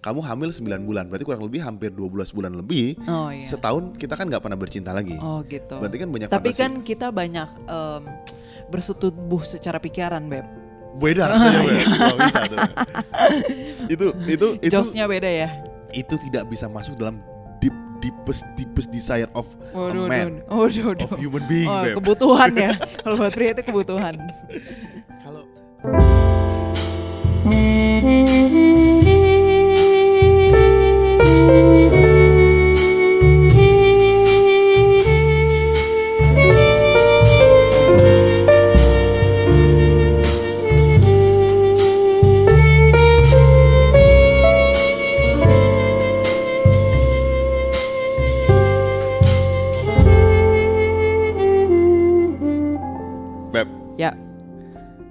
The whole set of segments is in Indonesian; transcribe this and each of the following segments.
kamu hamil 9 bulan, berarti kurang lebih hampir 12 bulan lebih. Oh iya. Setahun kita kan nggak pernah bercinta lagi. Oh gitu. Berarti kan banyak Tapi fantasi. kan kita banyak em, bersetubuh secara pikiran, Beb. beda rasanya Beb. Bisa tuh. itu itu itu Josnya beda ya. itu tidak bisa masuk dalam deep deepest deepest desire of Waduh, a man waduh, waduh. of human being Oh, kebutuhan ya. Kalau buat pria itu kebutuhan. Kalau Ya.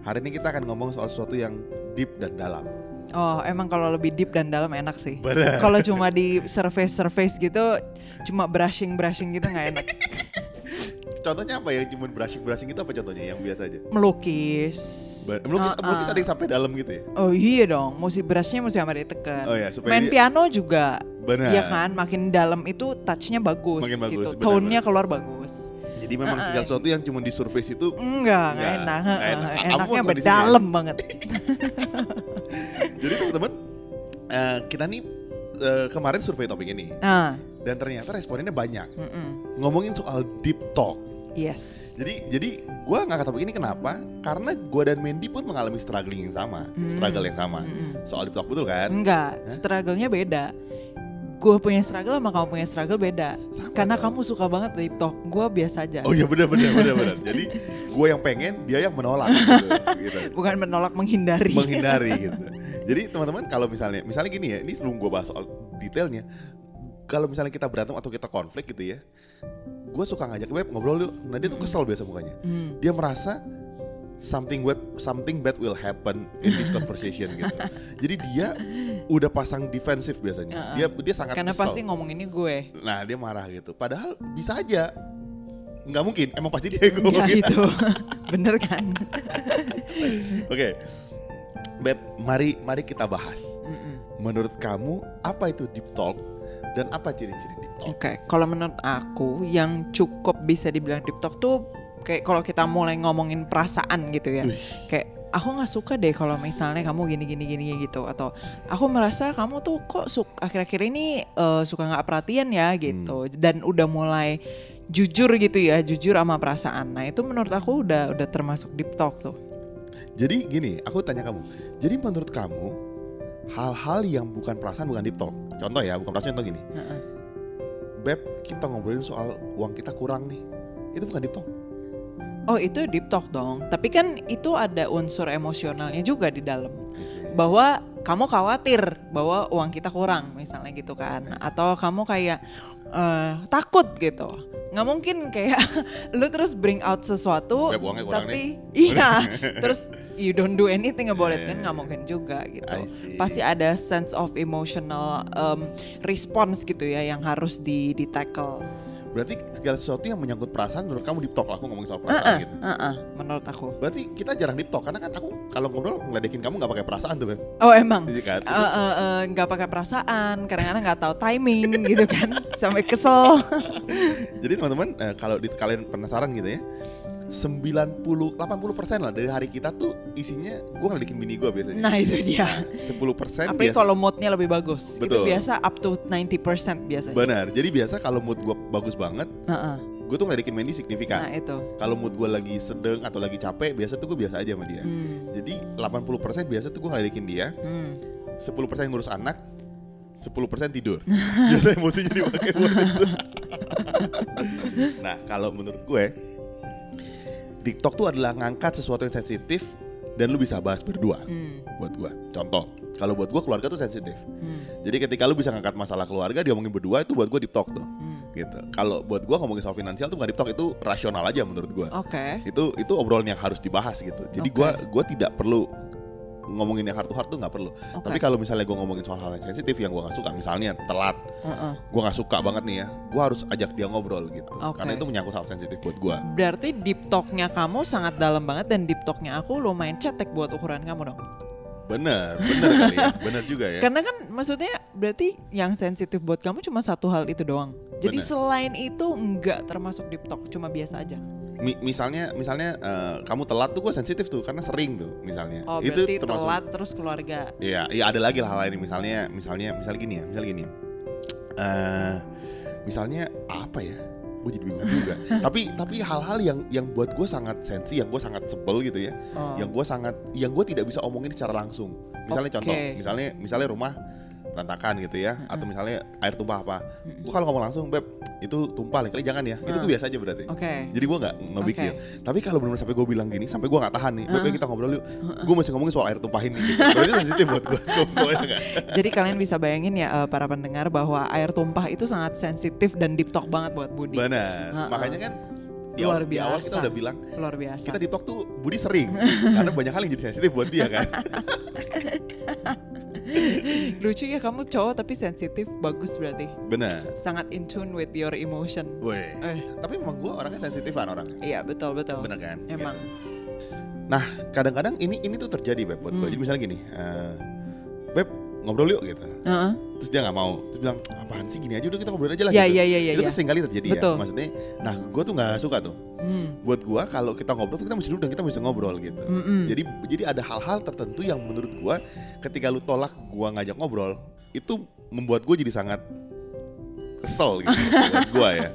hari ini kita akan ngomong soal sesuatu yang deep dan dalam. Oh, emang kalau lebih deep dan dalam enak sih. Kalau cuma di surface surface gitu, cuma brushing brushing gitu nggak enak. Contohnya apa ya? Cuma brushing brushing itu apa contohnya yang biasa aja? Melukis. Ba- Melukis, Ah, melukis ah. ada yang sampai dalam gitu ya? Oh iya dong, mesti brushnya mesti sama ditekan. Oh iya, supaya Main dia- piano juga. Benar. Iya kan, makin dalam itu touchnya bagus, Makin bagus, gitu. Tone-nya keluar bagus. Jadi memang ah. segala sesuatu yang cuma di surface itu Enggak, enggak Nggak, enak. nggak heeh. enak. Enaknya berdalam banget. Jadi teman-teman, eh, kita nih eh, kemarin survei topik ini Nah, dan ternyata responnya banyak. mm-mm. Ngomongin soal deep talk. yes. Jadi jadi gue ngangkat topik ini kenapa? Karena gue dan Mandy pun mengalami struggling yang sama, Hmm. struggle yang sama. Mm-mm. Soal deep talk betul kan? Enggak, struggle-nya beda. Gue punya struggle sama kamu punya struggle beda. Sama Karena dong. kamu suka banget deep talk, gue biasa aja. Oh iya benar benar benar benar. Jadi gue yang pengen, dia yang menolak gitu. gitu. Bukan menolak menghindari. menghindari gitu. Jadi teman-teman kalau misalnya misalnya gini ya, ini sebelum gue bahas soal detailnya, kalau misalnya kita berantem atau kita konflik gitu ya, gue suka ngajak web ngobrol yuk. Nah dia tuh kesel biasa mukanya. Hmm. Dia merasa something web something bad will happen in this conversation gitu. Jadi dia udah pasang defensif biasanya. Dia dia sangat Karena kesel. pasti ngomong ini gue. Nah dia marah gitu. Padahal bisa aja. Nggak mungkin. Emang pasti dia yang Ya gitu. itu, bener kan? Oke. Beb, mari mari kita bahas. Mm-mm. Menurut kamu apa itu deep talk dan apa ciri-ciri deep talk? Oke, kalau menurut aku yang cukup bisa dibilang deep talk tuh kayak kalau kita mulai ngomongin perasaan gitu ya. Wih. Kayak aku nggak suka deh kalau misalnya kamu gini gini gini gitu atau aku merasa kamu tuh kok suka akhir-akhir ini eh, suka nggak perhatian ya gitu Hmm. dan udah mulai jujur gitu ya, jujur sama perasaan. Nah, itu menurut aku udah udah termasuk deep talk tuh. Jadi gini, aku tanya kamu. Jadi menurut kamu hal-hal yang bukan perasaan bukan deep talk. Contoh ya, bukan perasaan contoh gini. Heeh. Beb, kita ngobrolin soal uang kita kurang nih. Itu bukan deep talk. Oh, itu deep talk dong. Tapi kan itu ada unsur emosionalnya juga di dalam. bahwa kamu khawatir bahwa uang kita kurang misalnya gitu kan. Atau kamu kayak eh, takut gitu. Nggak mungkin kayak lu terus bring out sesuatu tapi iya. Terus you don't do anything about it. Kan nggak mungkin juga gitu. Pasti ada sense of emotional um, response gitu ya yang harus di di tackle Berarti segala sesuatu yang menyangkut perasaan menurut kamu deep talk lah. Aku ngomongin soal perasaan gitu. Heeh, menurut aku Berarti kita jarang deep talk karena kan aku kalau ngobrol ngeledekin kamu nggak pakai perasaan tuh, Beb. oh emang Iya kan? Eh, eh, eh, nggak pakai perasaan kadang-kadang nggak tahu timing gitu kan sampai kesel Jadi teman-teman eh, kalau di, kalian penasaran gitu ya 90 80% lah dari hari kita tuh isinya gue ngeledekin bini gue biasanya. nah itu dia 10% apalagi biasa. kalau moodnya lebih bagus itu Betul. biasa up to 90% biasanya Benar. Jadi biasa kalau mood gue bagus banget, Heeh. gue tuh ngeledekin Mandy signifikan. nah itu Kalau mood gue lagi sedang atau lagi capek, biasa tuh gue biasa aja sama dia. hmm. Jadi 80% biasa tuh gue ngeledekin dia, Hmm. 10% ngurus anak, 10% tidur. biasa emosinya dipakai buat itu. nah, kalau menurut gue TikTok tuh adalah ngangkat sesuatu yang sensitif dan lu bisa bahas berdua Hmm. buat gue. Contoh, kalau buat gue keluarga tuh sensitif. Hmm. Jadi ketika lu bisa ngangkat masalah keluarga diomongin berdua itu buat gue deep talk tuh. Hmm. Gitu. Kalau buat gue ngomongin soal finansial tuh bukan deep talk itu rasional aja menurut gue. oke Itu itu obrolan yang harus dibahas gitu. Jadi Oke. gua gua tidak perlu ngomongin yang heart to heart tuh nggak perlu. Oke. Tapi kalau misalnya gue ngomongin soal hal yang sensitif yang gue nggak suka, misalnya telat, Heeh. gue nggak suka banget nih ya, gue harus ajak dia ngobrol gitu. Oke. Karena itu menyangkut hal sensitif buat gue. berarti deep talknya kamu sangat dalam banget dan deep talknya aku lumayan cetek buat ukuran kamu dong Bener, bener kali ya, bener juga ya. Karena kan maksudnya berarti yang sensitif buat kamu cuma satu hal itu doang. Jadi Bener. selain itu enggak termasuk deep talk, cuma biasa aja. Mi- misalnya, misalnya eh, kamu telat tuh gue sensitif tuh karena sering tuh misalnya. Oh itu berarti termasuk. telat terus keluarga. Iya, iya ada lagi lah hal lain misalnya, misalnya, misalnya gini ya, misalnya gini. ya. Eh, misalnya apa ya? Gue jadi bingung juga. tapi tapi hal-hal yang yang buat gue sangat sensi, yang gue sangat sebel gitu ya, Oh. yang gue sangat, yang gue tidak bisa omongin secara langsung. Misalnya Oke. contoh, misalnya misalnya rumah berantakan gitu ya, atau misalnya air tumpah apa, gue kalau ngomong langsung, beb itu tumpah lain kali jangan ya, itu gue biasa aja berarti. Oke. Jadi gue nggak no big Oke. deal. Tapi kalau benar sampai gue bilang gini, sampai gue nggak tahan nih, beb kita ngobrol yuk. Gue masih ngomongin soal air tumpah ini. Gitu. Sensitif buat gue. Jadi kalian bisa bayangin ya eh, para pendengar bahwa air tumpah itu sangat sensitif dan deep talk banget buat Budi. Benar. Makanya kan di Luar awal, di awal kita biasa. udah bilang Luar biasa. kita di talk tuh Budi sering karena banyak hal yang jadi sensitif buat dia kan. Lucu ya kamu cowok tapi sensitif, bagus berarti. Benar. Sangat in tune with your emotion. Woi. Eh, Tapi memang gue orangnya sensitifan orangnya. iya betul betul. Bener kan? Emang. Nah kadang-kadang ini ini tuh terjadi beb buat gue. Hmm. Jadi misalnya gini, eh, beb ngobrol yuk gitu. Heeh. Terus dia nggak mau. Terus bilang apaan sih gini aja udah kita ngobrol aja lah. Iya gitu. iya iya iya. Itu iya. kan sering kali terjadi Betul. ya. Maksudnya, nah gue tuh nggak suka tuh. Hmm. Buat gue kalau kita ngobrol tuh kita mesti duduk dan kita mesti ngobrol gitu. Mm-mm. Jadi jadi ada hal-hal tertentu yang menurut gue ketika lu tolak gue ngajak ngobrol itu membuat gue jadi sangat kesel gitu buat gue ya.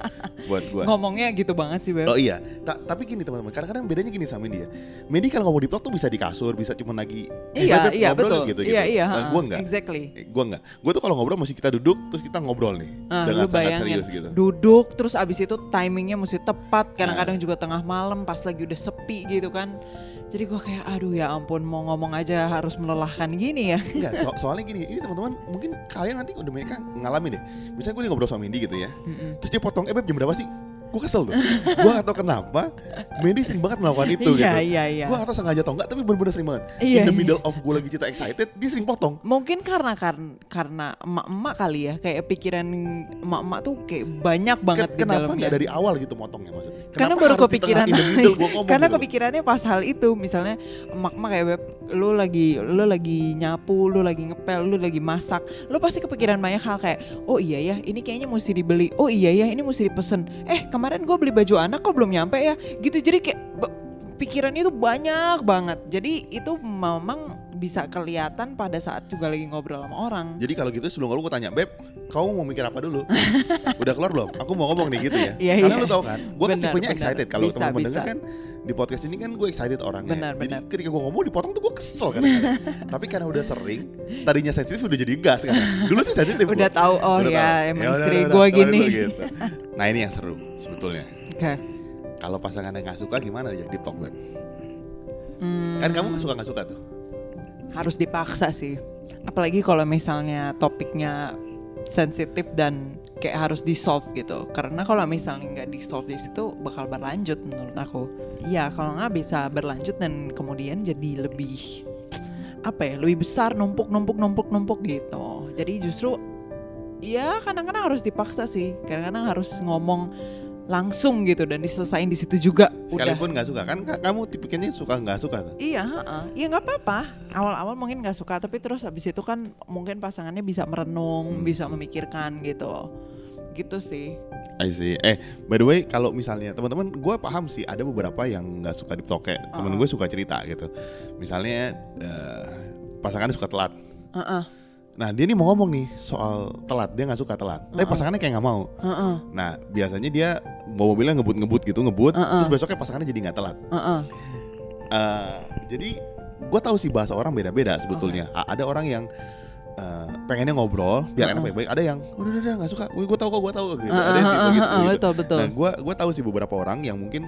Buat gue. Ngomongnya gitu banget sih Beb. Oh iya, Ta- tapi gini teman-teman, kadang-kadang bedanya gini sama dia. Medi kalau ngomong di vlog tuh bisa di kasur, bisa cuma lagi eh, iya Beb, iya betul. yuk," gitu, iya gitu. iya. Nah, gue enggak. Exactly. Gue enggak. Gue tuh kalau ngobrol mesti kita duduk terus kita ngobrol nih Ah, dengan sangat bayangin serius gitu. duduk terus abis itu timingnya mesti tepat Nah. kadang-kadang juga tengah malam pas lagi udah sepi gitu kan jadi gua kayak aduh ya ampun mau ngomong aja harus melelahkan gini ya Enggak, so- soalnya gini, ini teman-teman mungkin kalian nanti udah mereka ngalamin deh. Misalnya gue ngobrol sama Mindy gitu ya, Mm-mm. terus dia potong, eh beb jam berapa sih? Gue kesel tuh. gue gak tau kenapa, Mindy sering banget melakukan itu iya gitu. iya iya Gue gak tau sengaja atau enggak, tapi bener-bener sering banget. Iya, In the iya. middle of gue lagi cerita excited, dia sering potong. mungkin karena karena karena emak-emak kali ya kayak pikiran emak-emak tuh kayak banyak banget Ken- kenapa nggak dari awal gitu motongnya maksudnya? karena Kenapa baru harus di kepikiran karena gitu? kepikirannya pas hal itu misalnya emak-emak kayak beb lu lagi lu lagi nyapu lu lagi ngepel lu lagi masak lu pasti kepikiran banyak hal kayak oh iya ya ini kayaknya mesti dibeli oh iya ya ini mesti dipesen eh kemarin gue beli baju anak kok belum nyampe ya gitu jadi kayak pikirannya itu banyak banget jadi itu memang bisa kelihatan pada saat juga lagi ngobrol sama orang Jadi kalau gitu sebelum gue tanya, Beb, kamu mau mikir apa dulu? Udah keluar belum? Aku mau ngomong nih gitu ya. Iya, Karena iya. lu tau kan, gue kan tipenya excited. Kalau teman-teman bisa. denger kan di podcast ini kan gue excited orangnya. Benar, Jadi benar. ketika gue ngomong dipotong tuh gue kesel kan. Tapi karena udah sering, tadinya sensitif udah jadi enggak sekarang. Dulu sih sensitif. udah tahu oh Udah ya tahu. emang Ya istri gue gini gitu. Nah ini yang seru sebetulnya. oke Kalau pasangannya nggak suka gimana dia di talk Beb? Hmm. Kan kamu nggak suka nggak suka tuh. harus dipaksa sih. Apalagi kalau misalnya topiknya sensitif dan kayak harus di solve gitu. Karena kalau misalnya nggak di solve di situ bakal berlanjut menurut aku. Iya kalau nggak bisa berlanjut dan kemudian jadi lebih apa ya lebih besar numpuk numpuk numpuk numpuk gitu. Jadi justru ya kadang-kadang harus dipaksa sih. Kadang-kadang harus ngomong langsung gitu dan diselesain di situ juga. Sekalipun nggak suka kan ka- kamu tipikannya suka nggak suka tuh. Iya, heeh. ya nggak apa-apa. Awal-awal mungkin nggak suka, tapi terus habis itu kan mungkin pasangannya bisa merenung, bisa memikirkan gitu, gitu sih. I see. Eh, by the way, kalau misalnya teman-teman, gue paham sih ada beberapa yang nggak suka di toke. Temen Uh-uh. gue suka cerita gitu. Misalnya eh, pasangannya suka telat. Heeh, Nah dia nih mau ngomong nih soal telat. Dia nggak suka telat. Tapi Uh-uh. pasangannya kayak nggak mau. heeh, Nah biasanya dia bawa mobilnya ngebut-ngebut gitu ngebut. Uh-uh. Terus besoknya pasangannya jadi nggak telat. heeh. Eh, jadi gue tahu sih bahasa orang beda-beda sebetulnya. A- Ada orang yang eh, pengennya ngobrol biar enak Uh-uh. baik-baik. Ada yang udah udah udah nggak suka. Gue tahu kok gue tahu gitu. Heeh, Ada yang tipe gitu. heeh, gitu. betul betul. Nah, gue gue tahu sih beberapa orang yang mungkin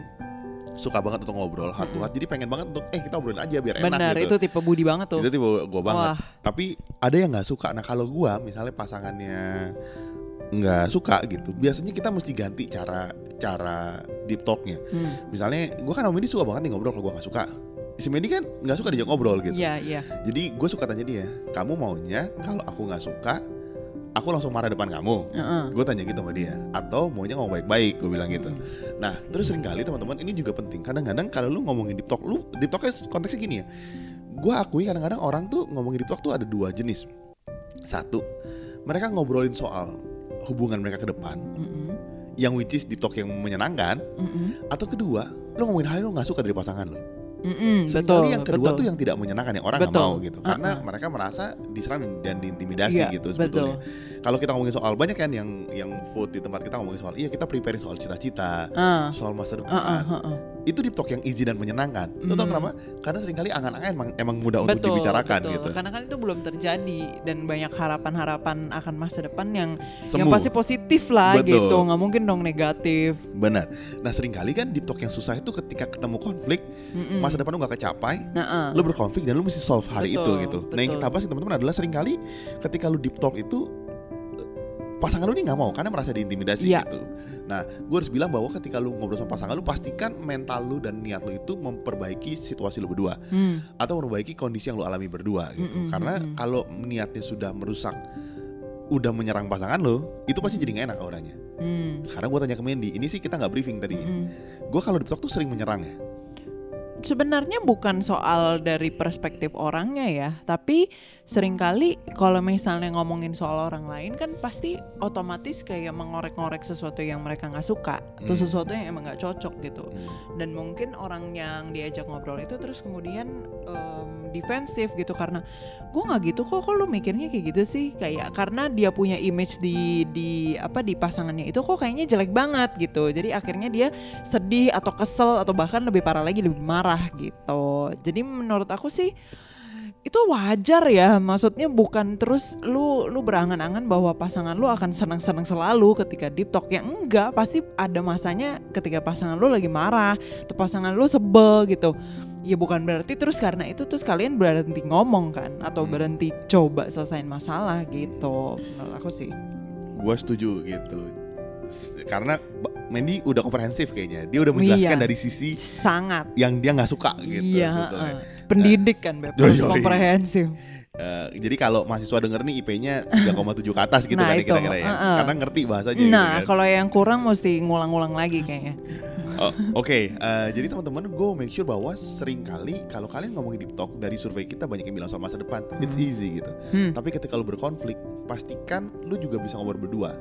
suka banget untuk ngobrol heart to heart. Jadi pengen banget untuk eh kita obrolin aja biar enak Benar, gitu. itu tipe Budi banget tuh. Itu tipe gue banget. Wah. Tapi ada yang nggak suka. Nah kalau gue misalnya pasangannya nggak suka gitu, biasanya kita mesti ganti cara cara deep talknya. Hmm. Misalnya gue kan sama Medi suka banget nih ngobrol kalau gue nggak suka. Si Medi kan nggak suka diajak ngobrol gitu. Iya, iya. Jadi gue suka tanya dia, kamu maunya kalau aku nggak suka, aku langsung marah depan kamu. Heeh. Gue tanya gitu sama dia Atau maunya ngomong baik-baik Gue bilang gitu Nah terus sering kali teman-teman Ini juga penting Kadang-kadang kalau lu ngomongin deep talk Lu deep talknya konteksnya gini ya gue akui kadang-kadang orang tuh ngomongin deep talk tuh ada dua jenis. Satu, mereka ngobrolin soal hubungan mereka ke depan, Mm-mm. yang which is deep talk yang menyenangkan. Mm-mm. Atau kedua, lo ngomongin hal yang lo nggak suka dari pasangan lo. Mm-mm, Seringkali betul, yang kedua betul. tuh yang tidak menyenangkan yang orang nggak Betul. mau gitu, karena Uh-uh. mereka merasa diserang dan diintimidasi Iya, gitu betul. sebetulnya. Kalau kita ngomongin soal banyak kan yang yang food di tempat kita ngomongin soal, iya kita preparing soal cita-cita, Ah. soal masa depan. Ah. Itu deep talk yang easy dan menyenangkan. Lo tau Hmm. kenapa? Karena sering kali angan-angan emang, emang mudah untuk betul, dibicarakan betul. gitu. Karena kan itu belum terjadi dan banyak harapan-harapan akan masa depan yang yang Semu. pasti positif lah Betul. gitu, nggak mungkin dong negatif. Benar. Nah sering kali kan deep talk yang susah itu ketika ketemu konflik, Mm-mm. masa depan lo gak kecapai, Nah, ah. lo berkonflik dan lo mesti solve hari Betul, itu gitu. Nah yang betul. kita bahas teman-teman adalah sering kali ketika lo deep talk itu eh, pasangan lo ini nggak mau karena merasa diintimidasi Iya. gitu. Nah, gue harus bilang bahwa ketika lu ngobrol sama pasangan lu pastikan mental lu dan niat lu itu memperbaiki situasi lu berdua Hmm. atau memperbaiki kondisi yang lu alami berdua gitu. Mm-mm, Karena mm-mm. kalau niatnya sudah merusak udah menyerang pasangan lo, itu pasti jadi gak enak auranya. Hmm. Sekarang gue tanya ke Mandy, ini sih kita nggak briefing tadinya. Mm. Gue kalau di talk tuh sering menyerang ya. Sebenarnya bukan soal dari perspektif orangnya ya, tapi sering kali kalau misalnya ngomongin soal orang lain kan pasti otomatis kayak mengorek-ngorek sesuatu yang mereka nggak suka atau Hmm. sesuatu yang emang nggak cocok gitu. dan mungkin orang yang diajak ngobrol itu terus kemudian em, defensif gitu karena gue nggak gitu kok kok lu mikirnya kayak gitu sih? Kayak karena dia punya image di di apa di pasangannya itu kok kayaknya jelek banget gitu. Jadi akhirnya dia sedih atau kesel atau bahkan lebih parah lagi lebih marah gitu. Jadi menurut aku sih itu wajar ya. Maksudnya bukan terus lu lu berangan-angan bahwa pasangan lu akan senang-senang selalu ketika deep talk. Ya enggak pasti ada masanya ketika pasangan lu lagi marah atau pasangan lu sebel gitu ya bukan berarti terus karena itu terus kalian berhenti ngomong kan atau Hmm. berhenti coba selesaiin masalah gitu menurut aku sih Gue setuju gitu. Karena Mandy udah komprehensif kayaknya. Dia udah menjelaskan Iya. dari sisi sangat yang dia nggak suka gitu. iya sebetulnya. eh. pendidik kan beb harus yoi. komprehensif Eh, jadi kalau mahasiswa denger nih IP-nya 3,7 ke atas gitu Nah, kan ya kira-kira ya. uh-uh. Karena ngerti bahasanya gitu nah kan. kalau yang kurang mesti ngulang-ngulang lagi kayaknya Oh, Oke, eh, jadi teman-teman gue make sure bahwa sering kali kalau kalian ngomongin deep talk dari survei kita banyak yang bilang soal masa depan, it's easy gitu. Hmm. Tapi ketika lu berkonflik, pastikan lu juga bisa ngobrol berdua.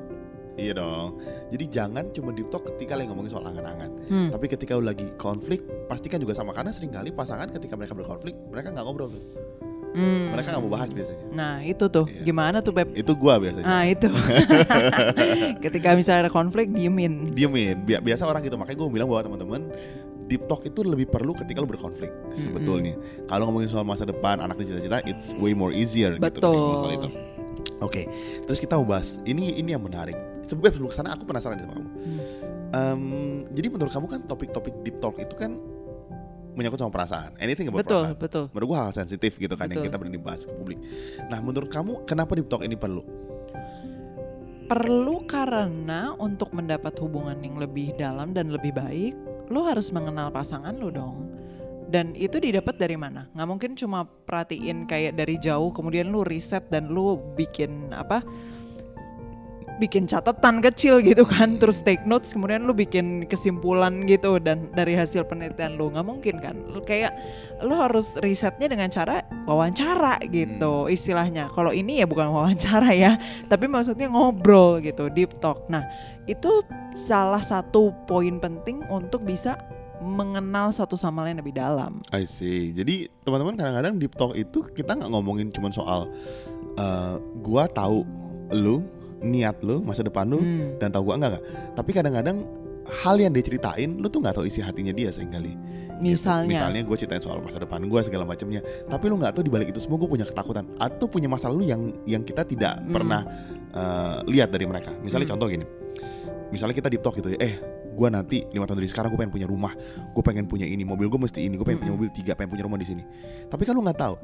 Iya dong. Jadi jangan cuma deep talk ketika lagi ngomongin soal angan-angan. Hmm. Tapi ketika lu lagi konflik, pastikan juga sama karena sering kali pasangan ketika mereka berkonflik, mereka nggak ngobrol tuh. Hmm. Mereka nggak mau bahas biasanya. Nah itu tuh Iya. gimana tuh Beb? Itu gua biasanya. Ah itu. Ketika misalnya ada konflik diemin. diemin Bi- biasa orang gitu makanya gue bilang bahwa teman-teman deep talk itu lebih perlu ketika lu berkonflik sebetulnya kalau ngomongin soal masa depan anak dan cita-cita it's way more easier gitu ngomongin soal Betul. itu oke terus kita mau bahas ini ini yang menarik sebelum sebelum ke sana aku penasaran sama kamu Hmm. Em, jadi menurut kamu kan topik-topik deep talk itu kan menyangkut sama perasaan anything about Betul perasaan betul. menurut gue hal sensitif gitu kan yang Betul. kita berani bahas ke publik nah menurut kamu kenapa deep talk ini perlu Perlu karena untuk mendapat hubungan yang lebih dalam dan lebih baik, lo harus mengenal pasangan lo dong. Dan itu didapat dari mana? Nggak mungkin cuma perhatiin kayak dari jauh, kemudian lu riset dan lu bikin apa? Bikin catatan kecil gitu kan terus take notes kemudian lu bikin kesimpulan gitu dan dari hasil penelitian lu nggak mungkin kan? Lu kayak lu harus risetnya dengan cara wawancara gitu istilahnya. Kalau ini ya bukan wawancara ya tapi maksudnya ngobrol gitu deep talk. Nah itu salah satu poin penting untuk bisa mengenal satu sama lain lebih dalam. I see. Jadi teman-teman kadang-kadang deep talk itu kita nggak ngomongin cuma soal eh, gua tahu lu, niat lu, masa depan lu, Hmm. dan tahu gua enggak enggak. Tapi kadang-kadang hal yang dia ceritain lu tuh nggak tahu isi hatinya dia sering kali. Gitu. misalnya Misalnya gue ceritain soal masa depan gue segala macamnya, tapi lu nggak tahu di balik itu semua gue punya ketakutan atau punya masa lalu yang yang kita tidak Hmm. pernah eh, lihat dari mereka. Misalnya Hmm. contoh gini, misalnya kita deep talk gitu ya, eh gue nanti lima tahun dari sekarang gue pengen punya rumah, gue pengen punya ini, mobil gue mesti ini, gue pengen punya mobil tiga, pengen punya rumah di sini. Tapi kan lu nggak tahu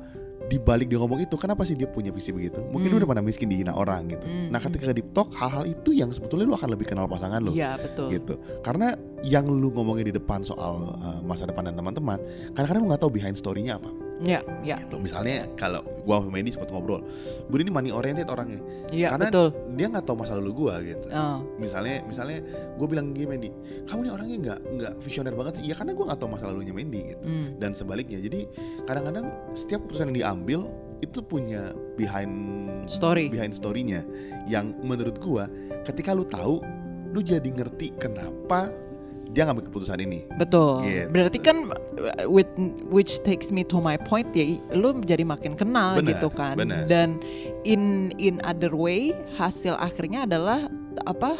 di balik dia ngomong itu kenapa sih dia punya visi begitu? Mungkin lu Hmm. udah pernah miskin dihina orang gitu. Hmm, Nah ketika deep talk hal-hal itu yang sebetulnya lu akan lebih kenal pasangan lu iya betul gitu karena yang lu ngomongin di depan soal uh, masa depan dan teman-teman kadang-kadang lu nggak tahu behind story-nya apa Ya, ya, gitu. Misalnya kalau gua sama Mendy sempat ngobrol Budi ini money oriented orangnya. Ya karena betul. dia nggak tahu masa lalu gua gitu. Oh, misalnya misalnya gue bilang gini Mendy kamu nih orangnya nggak nggak visioner banget sih. Ya karena gue nggak tahu masa lalunya Mendy gitu. Hmm, dan sebaliknya jadi kadang-kadang setiap keputusan yang diambil itu punya behind Story. behind story-nya yang menurut gua ketika lu tahu lu jadi ngerti kenapa dia ngambil keputusan ini betul. Gitu. Berarti kan uh, with which takes me to my point ya, lu jadi makin kenal Benar, gitu kan. benar. Dan in in other way hasil akhirnya adalah apa?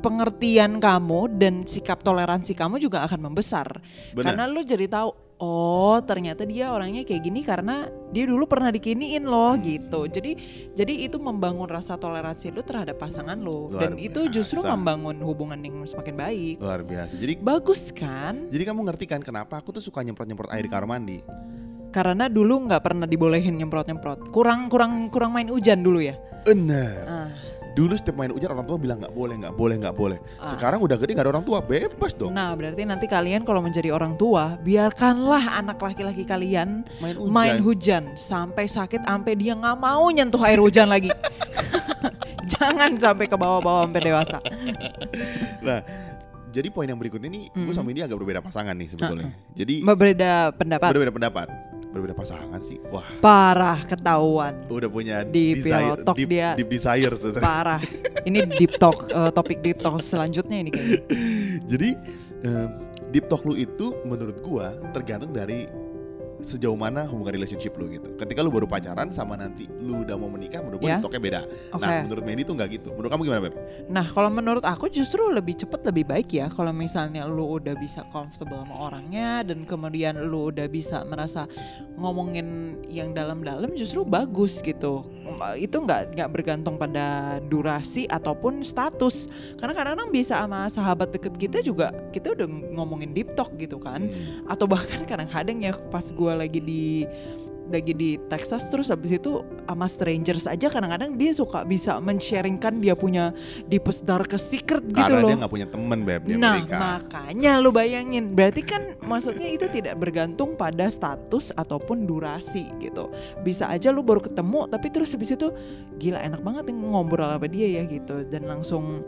pengertian kamu dan sikap toleransi kamu juga akan membesar. Benar. Karena lu jadi tahu, oh ternyata dia orangnya kayak gini karena dia dulu pernah dikiniin loh gitu. Jadi jadi itu membangun rasa toleransi lu terhadap pasangan lu Luar dan itu justru biasa. membangun hubungan yang semakin baik. luar biasa jadi Bagus kan? jadi kamu ngerti kan kenapa aku tuh suka nyemprot-nyemprot air di kamar mandi Karena dulu nggak pernah dibolehin nyemprot-nyemprot. Kurang kurang kurang main hujan dulu ya. bener Ah, dulu setiap main hujan orang tua bilang nggak boleh nggak boleh nggak boleh Ah. sekarang udah gede nggak ada orang tua bebas dong Nah, berarti nanti kalian kalau menjadi orang tua, biarkanlah anak laki-laki kalian main hujan main hujan sampai sakit sampai dia nggak mau nyentuh air hujan lagi. Jangan sampai ke bawah-bawah sampai dewasa. nah jadi poin yang berikutnya nih gue Mhm. sama ini agak berbeda pasangan nih sebetulnya jadi Berbeda pendapat. berbeda pendapat berbeda pasangan sih wah Parah ketahuan. udah punya Di desire, pilotok deep, dia. deep desire sebenarnya. Parah. Ini deep talk eh, topik deep talk selanjutnya ini kayaknya. Jadi em, deep talk lu itu menurut gua tergantung dari sejauh mana hubungan relationship lu gitu. Ketika lu baru pacaran sama nanti lu udah mau menikah, menurut gua Ya. deep talknya beda. Oke. Nah, menurut Mandy tuh nggak gitu. Menurut kamu gimana, Beb? Nah, kalau menurut aku justru lebih cepet lebih baik ya kalau misalnya lu udah bisa comfortable sama orangnya dan kemudian lu udah bisa merasa ngomongin yang dalam-dalam justru bagus gitu. Itu nggak nggak bergantung pada durasi ataupun status. Karena kadang-kadang bisa sama sahabat deket kita juga kita udah ngomongin deep talk gitu kan. Hmm. Atau bahkan kadang-kadang ya pas gua lagi di lagi di Texas terus habis itu sama strangers aja kadang-kadang dia suka bisa men-sharingkan dia punya deepest darkest secret gitu Karena loh. dia nggak punya temen, Beb, di Nah, Amerika. makanya lu bayangin. Berarti kan maksudnya itu tidak bergantung pada status ataupun durasi gitu. Bisa aja lu baru ketemu tapi terus habis itu gila enak banget nih ngobrol sama dia ya gitu dan langsung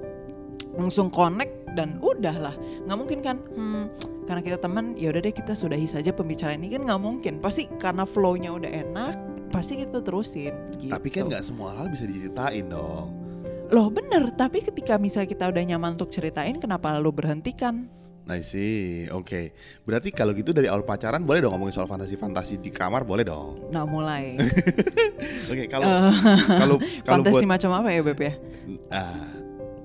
langsung connect dan udah lah nggak mungkin kan hmm, karena kita teman ya udah deh kita sudahi saja pembicaraan ini kan nggak mungkin pasti karena flownya udah enak pasti kita terusin gitu. Tapi kan nggak semua hal bisa diceritain dong. loh bener tapi ketika misalnya kita udah nyaman untuk ceritain kenapa lu berhentikan Nah sih, oke. Berarti kalau gitu dari awal pacaran boleh dong ngomongin soal fantasi-fantasi di kamar, boleh dong. nah mulai Oke, kalau Eh, kalau kalau fantasi buat macam apa ya beb ya ah,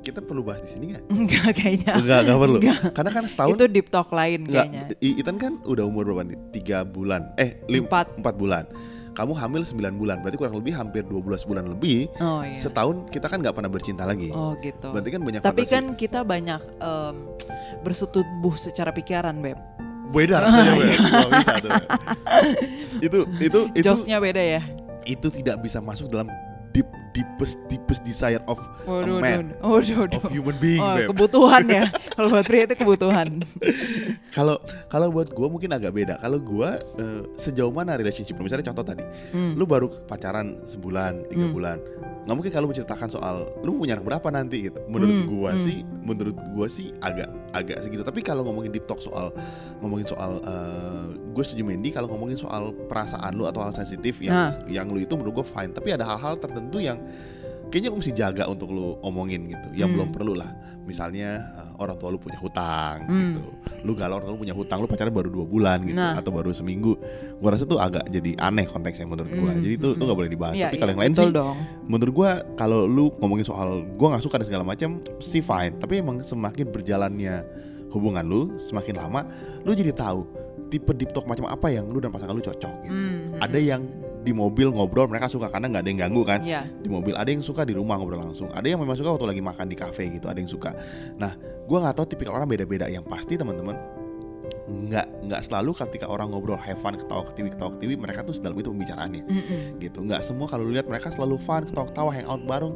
kita perlu bahas di sini nggak? enggak kayaknya Enggak, enggak perlu. Enggak. Karena kan setahun itu deep talk lain Enggak, kayaknya Itan kan udah umur berapa nih? Tiga bulan. Eh, lim, Empat. empat bulan. Kamu hamil 9 bulan. Berarti kurang lebih hampir 12 bulan lebih. oh iya Setahun kita kan nggak pernah bercinta lagi. oh gitu Berarti kan banyak tapi fantasi. kan kita banyak em, bersetubuh secara pikiran beb beda rasanya, Beb. Nggak bisa tuh. itu itu itu Josnya beda ya itu tidak bisa masuk dalam deep deepest deepest desire of Waduh, a man waduh, waduh. of human being, Oh, kebutuhan ya. Kalau buat pria itu kebutuhan. Kalau kalau buat gua mungkin agak beda. Kalau gua eh, sejauh mana relationship? Misalnya contoh tadi, Hmm. lu baru pacaran sebulan, tiga Hmm. bulan. Nggak mungkin kalau menceritakan soal lu punya anak berapa nanti gitu. Menurut Hmm, gua hmm. sih, menurut gua sih agak agak segitu. Tapi kalau ngomongin deep talk soal ngomongin soal gue setuju Mendy kalau ngomongin soal perasaan lu atau hal sensitif yang Nah. yang lu itu menurut gua fine. Tapi ada hal-hal tertentu yang kayaknya lu mesti jaga untuk lu omongin gitu. Yang Hmm. belum perlu lah. Misalnya eh, orang tua lu punya hutang Hmm. gitu. Lu galau orang tua lu punya hutang, lu pacaran baru dua bulan gitu Nah. atau baru seminggu. Gua rasa tuh agak jadi aneh konteksnya menurut gua. Hmm, Jadi itu hmm, tuh nggak boleh dibahas. Iya, Tapi kalau iya, yang lain sih dong. menurut gua kalau lu ngomongin soal gua nggak suka dan segala macam sih fine. Tapi emang semakin berjalannya hubungan lu semakin lama lu jadi tahu tipe deep talk macam apa yang lu dan pasangan lu cocok gitu. Hmm, Ada yang di mobil ngobrol mereka suka karena nggak ada yang ganggu kan. Iya. di mobil ada yang suka di rumah ngobrol langsung. Ada yang memang suka waktu lagi makan di kafe gitu ada yang suka. Nah gua nggak tahu tipikal orang beda-beda. Yang pasti teman-teman nggak nggak selalu ketika orang ngobrol have fun ketawa ketiwi ketawa ketiwi mereka tuh dalam itu pembicaraannya. Mm-mm. gitu. Nggak semua kalau lihat mereka selalu fun ketawa ketawa hangout bareng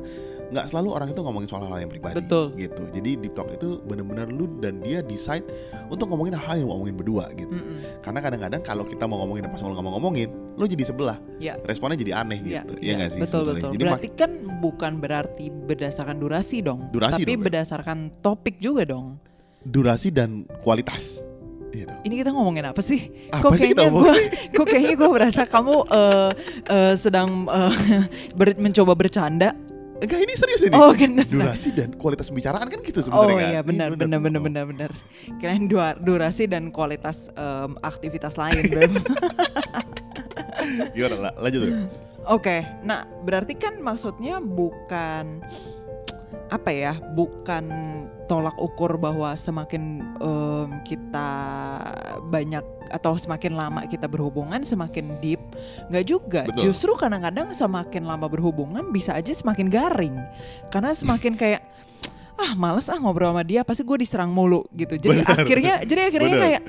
nggak selalu orang itu ngomongin soal hal yang pribadi. Betul. Gitu. Jadi deep talk itu benar-benar lu dan dia decide untuk ngomongin hal yang mau ngomongin berdua gitu. Mm-mm. Karena kadang-kadang kalau kita mau ngomongin pas lu nggak mau ngomongin, lu jadi sebelah. Ya. Responnya jadi aneh Iya, gitu. Iya iya, nggak sih? Betul sebetulnya? betul. Jadi Berarti kan bukan berarti berdasarkan durasi dong, Durasi tapi dong, ya. berdasarkan topik juga dong. durasi dan kualitas. Iya dong. Ini kita ngomongin apa sih? Apa sih kita kayaknya gua, kok kayaknya gue merasa kamu eh, eh, sedang eh, ber- mencoba bercanda. Enggak ini serius ini. Oh, bener. Durasi dan kualitas pembicaraan kan gitu Oh sebenarnya kan. iya benar benar benar Oh. benar benar. Kirain dua- durasi dan kualitas em, aktivitas lain. Gimana lanjut tuh. Oke, nah berarti kan maksudnya bukan apa ya, bukan tolak ukur bahwa semakin em, kita banyak atau semakin lama kita berhubungan semakin deep, nggak juga. Betul. Justru kadang-kadang semakin lama berhubungan bisa aja semakin garing, karena semakin kayak ah males ah ngobrol sama dia pasti gue diserang mulu gitu jadi Benar. akhirnya jadi akhirnya Benar. kayak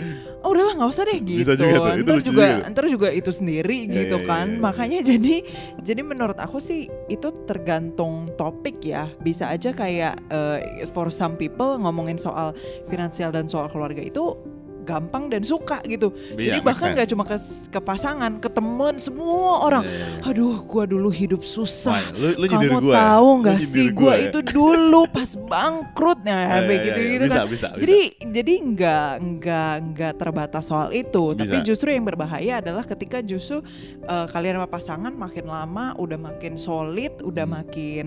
oh udahlah nggak usah deh gitu Bisa juga tuh, itu ntar juga juga. ntar juga itu sendiri Iya, gitu iya, kan iya, iya. makanya jadi jadi menurut aku sih itu tergantung topik ya bisa aja kayak eh, for some people ngomongin soal finansial dan soal keluarga itu gampang dan suka gitu Iya, jadi bahkan nggak cuma ke, ke pasangan ke temen semua orang Iya, iya, iya. aduh gua dulu hidup susah Wah, lu- lu kamu gua ya? tahu nggak nyindir sih gua ya? itu dulu pas bangkrut nah iya, begitu iya, gitu bisa, kan bisa, bisa. jadi jadi nggak nggak nggak terbatas soal itu tapi Bisa. justru yang berbahaya adalah ketika justru uh, kalian sama pasangan makin lama udah makin solid udah Hmm. makin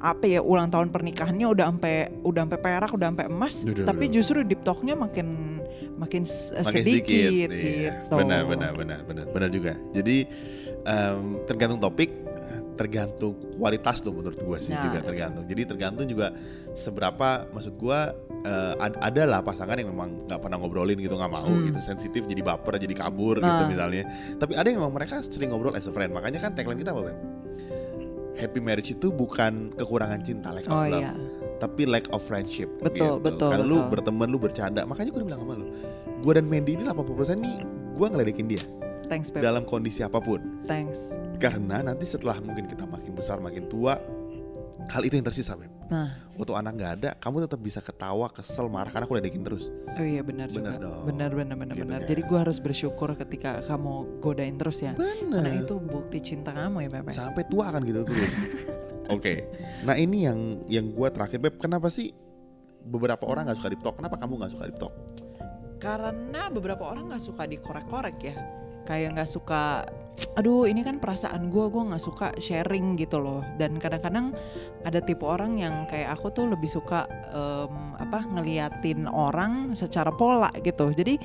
apa ya ulang tahun pernikahannya udah sampai udah sampai perak udah sampai emas Duh, duh, tapi duh. justru deep talknya makin makin s- Makin sedikit, iya. gitu Benar, benar, benar, benar, benar juga. Jadi em, tergantung topik, tergantung kualitas tuh menurut gua sih Nah. juga tergantung. Jadi tergantung juga seberapa maksud gua eh, ad- ada lah pasangan yang memang nggak pernah ngobrolin gitu nggak mau Hmm. gitu sensitif jadi baper jadi kabur gitu Nah. misalnya. Tapi ada yang memang mereka sering ngobrol as a friend. Makanya kan tagline kita apa? Happy marriage itu bukan kekurangan cinta, of oh love iya tapi lack of friendship Betul, betul, kan lu berteman lu bercanda makanya gue udah bilang sama lu gue dan Mandy ini 80% nih gue ngeledekin dia thanks Beb dalam kondisi apa pun thanks karena nanti setelah mungkin kita makin besar makin tua hal itu yang tersisa Beb nah waktu anak nggak ada kamu tetap bisa ketawa kesel marah karena aku ledekin terus Oh iya benar Benar juga. dong. Benar benar benar Gitu benar. kan. Jadi gue harus bersyukur ketika kamu godain terus ya. Karena benar itu bukti cinta kamu ya Pepe. sampai tua kan gitu terus oke nah ini yang yang gue terakhir Beb kenapa sih beberapa orang nggak suka deep talk kenapa kamu nggak suka deep talk Karena beberapa orang nggak suka dikorek-korek ya. Kayak nggak suka. Aduh ini kan perasaan gue, gue nggak suka sharing gitu loh. Dan kadang-kadang ada tipe orang yang kayak aku tuh lebih suka em, apa ngeliatin orang secara pola gitu. Jadi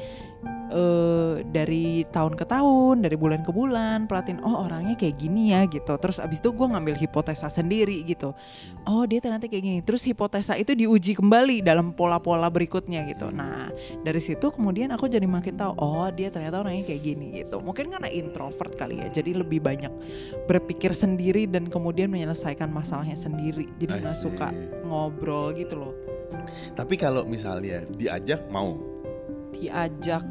eh dari tahun ke tahun, dari bulan ke bulan, perhatiin oh orangnya kayak gini ya gitu. Terus abis itu gue ngambil hipotesa sendiri gitu. Oh dia ternyata kayak gini. Terus hipotesa itu diuji kembali dalam pola-pola berikutnya gitu. Nah dari situ kemudian aku jadi makin tahu oh dia ternyata orangnya kayak gini gitu. Mungkin karena introvert kali ya. Jadi lebih banyak berpikir sendiri dan kemudian menyelesaikan masalahnya sendiri. Jadi nggak suka ngobrol gitu loh. tapi kalau misalnya diajak mau Diajak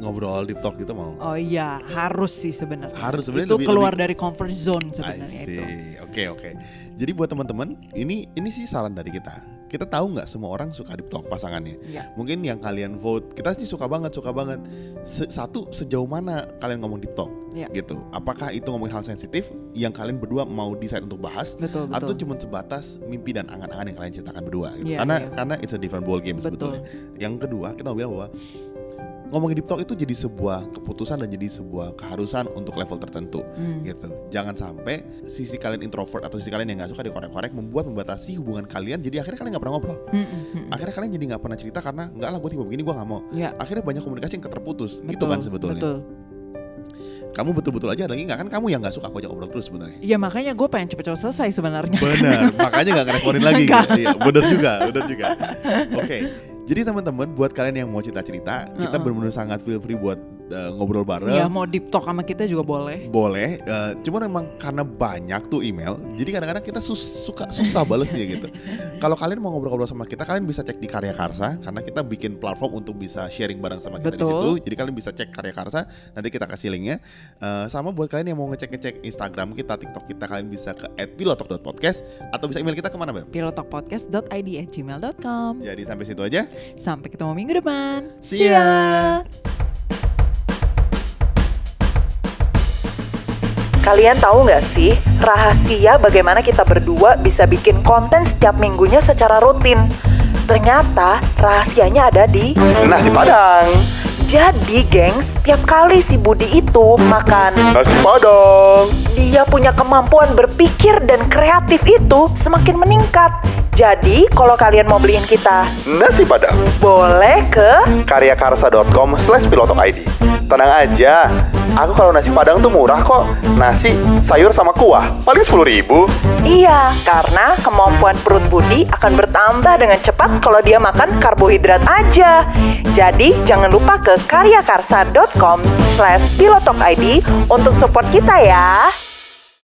ngobrol deep talk gitu mau oh iya harus sih sebenarnya. Harus, sebenarnya itu lebih- keluar lebih- dari comfort zone sebenarnya itu. Oke oke. Jadi buat teman-teman, ini ini sih saran dari kita. Kita tahu nggak semua orang suka deep talk pasangannya. Iya. Mungkin yang kalian vote, kita sih suka banget, suka banget. Se- satu sejauh mana kalian ngomong deep talk, Iya. gitu. Apakah itu ngomongin hal sensitif yang kalian berdua mau decide untuk bahas, Betul betul. atau cuma sebatas mimpi dan angan-angan yang kalian ceritakan berdua? Gitu. Iya, karena iya. karena it's a different ball game Betul. sebetulnya. Yang kedua, kita mau bilang bahwa ngomongin deep talk itu jadi sebuah keputusan dan jadi sebuah keharusan untuk level tertentu Hmm. gitu. Jangan sampai sisi kalian introvert atau sisi kalian yang nggak suka dikorek-korek membuat membatasi hubungan kalian. Jadi akhirnya kalian nggak pernah ngobrol. Hmm, hmm, hmm. Akhirnya kalian jadi nggak pernah cerita karena nggak lah gue tipe begini gue nggak mau. Ya, Akhirnya banyak komunikasi yang terputus. Gitu betul, kan sebetulnya. Betul. Kamu betul-betul aja lagi nggak kan kamu yang nggak suka aku ajak ngobrol terus sebenarnya. Iya makanya gue pengen cepet-cepet selesai sebenarnya. Benar, makanya nggak ngeresponin lagi. Gitu. Iya, bener juga, bener juga. Oke, jadi teman-teman buat kalian yang mau cerita-cerita, kita Uh-uh. benar-benar sangat feel free buat uh, ngobrol bareng. Iya mau deep talk sama kita juga boleh. Boleh, uh, cuman memang karena banyak tuh email, jadi kadang-kadang kita sus suka susah balesnya gitu. Kalau kalian mau ngobrol-ngobrol sama kita, kalian bisa cek di Karya Karsa karena kita bikin platform untuk bisa sharing bareng sama kita Betul. di situ. Jadi kalian bisa cek Karya Karsa, nanti kita kasih linknya. Uh, sama buat kalian yang mau ngecek-ngecek Instagram kita, TikTok kita, kalian bisa ke @pilotok.podcast atau bisa email kita ke mana Bel? pilotokpodcast.id at gmail.com Jadi sampai situ aja. Sampai ketemu minggu depan. See ya. Kalian tahu nggak sih rahasia bagaimana kita berdua bisa bikin konten setiap minggunya secara rutin? Ternyata rahasianya ada di Nasi Padang. Jadi, gengs, tiap kali si Budi itu makan, Nasi Padang. dia punya kemampuan berpikir dan kreatif itu semakin meningkat. Jadi, kalau kalian mau beliin kita, Nasi Padang. boleh ke karyakarsa.com slash pilotok ID. Tenang aja, aku kalau nasi padang tuh murah kok. Nasi, sayur sama kuah, paling 10 ribu. Iya, karena kemampuan perut Budi akan bertambah dengan cepat kalau dia makan karbohidrat aja. Jadi, jangan lupa ke karyakarsa.com slash pilotokid untuk support kita ya.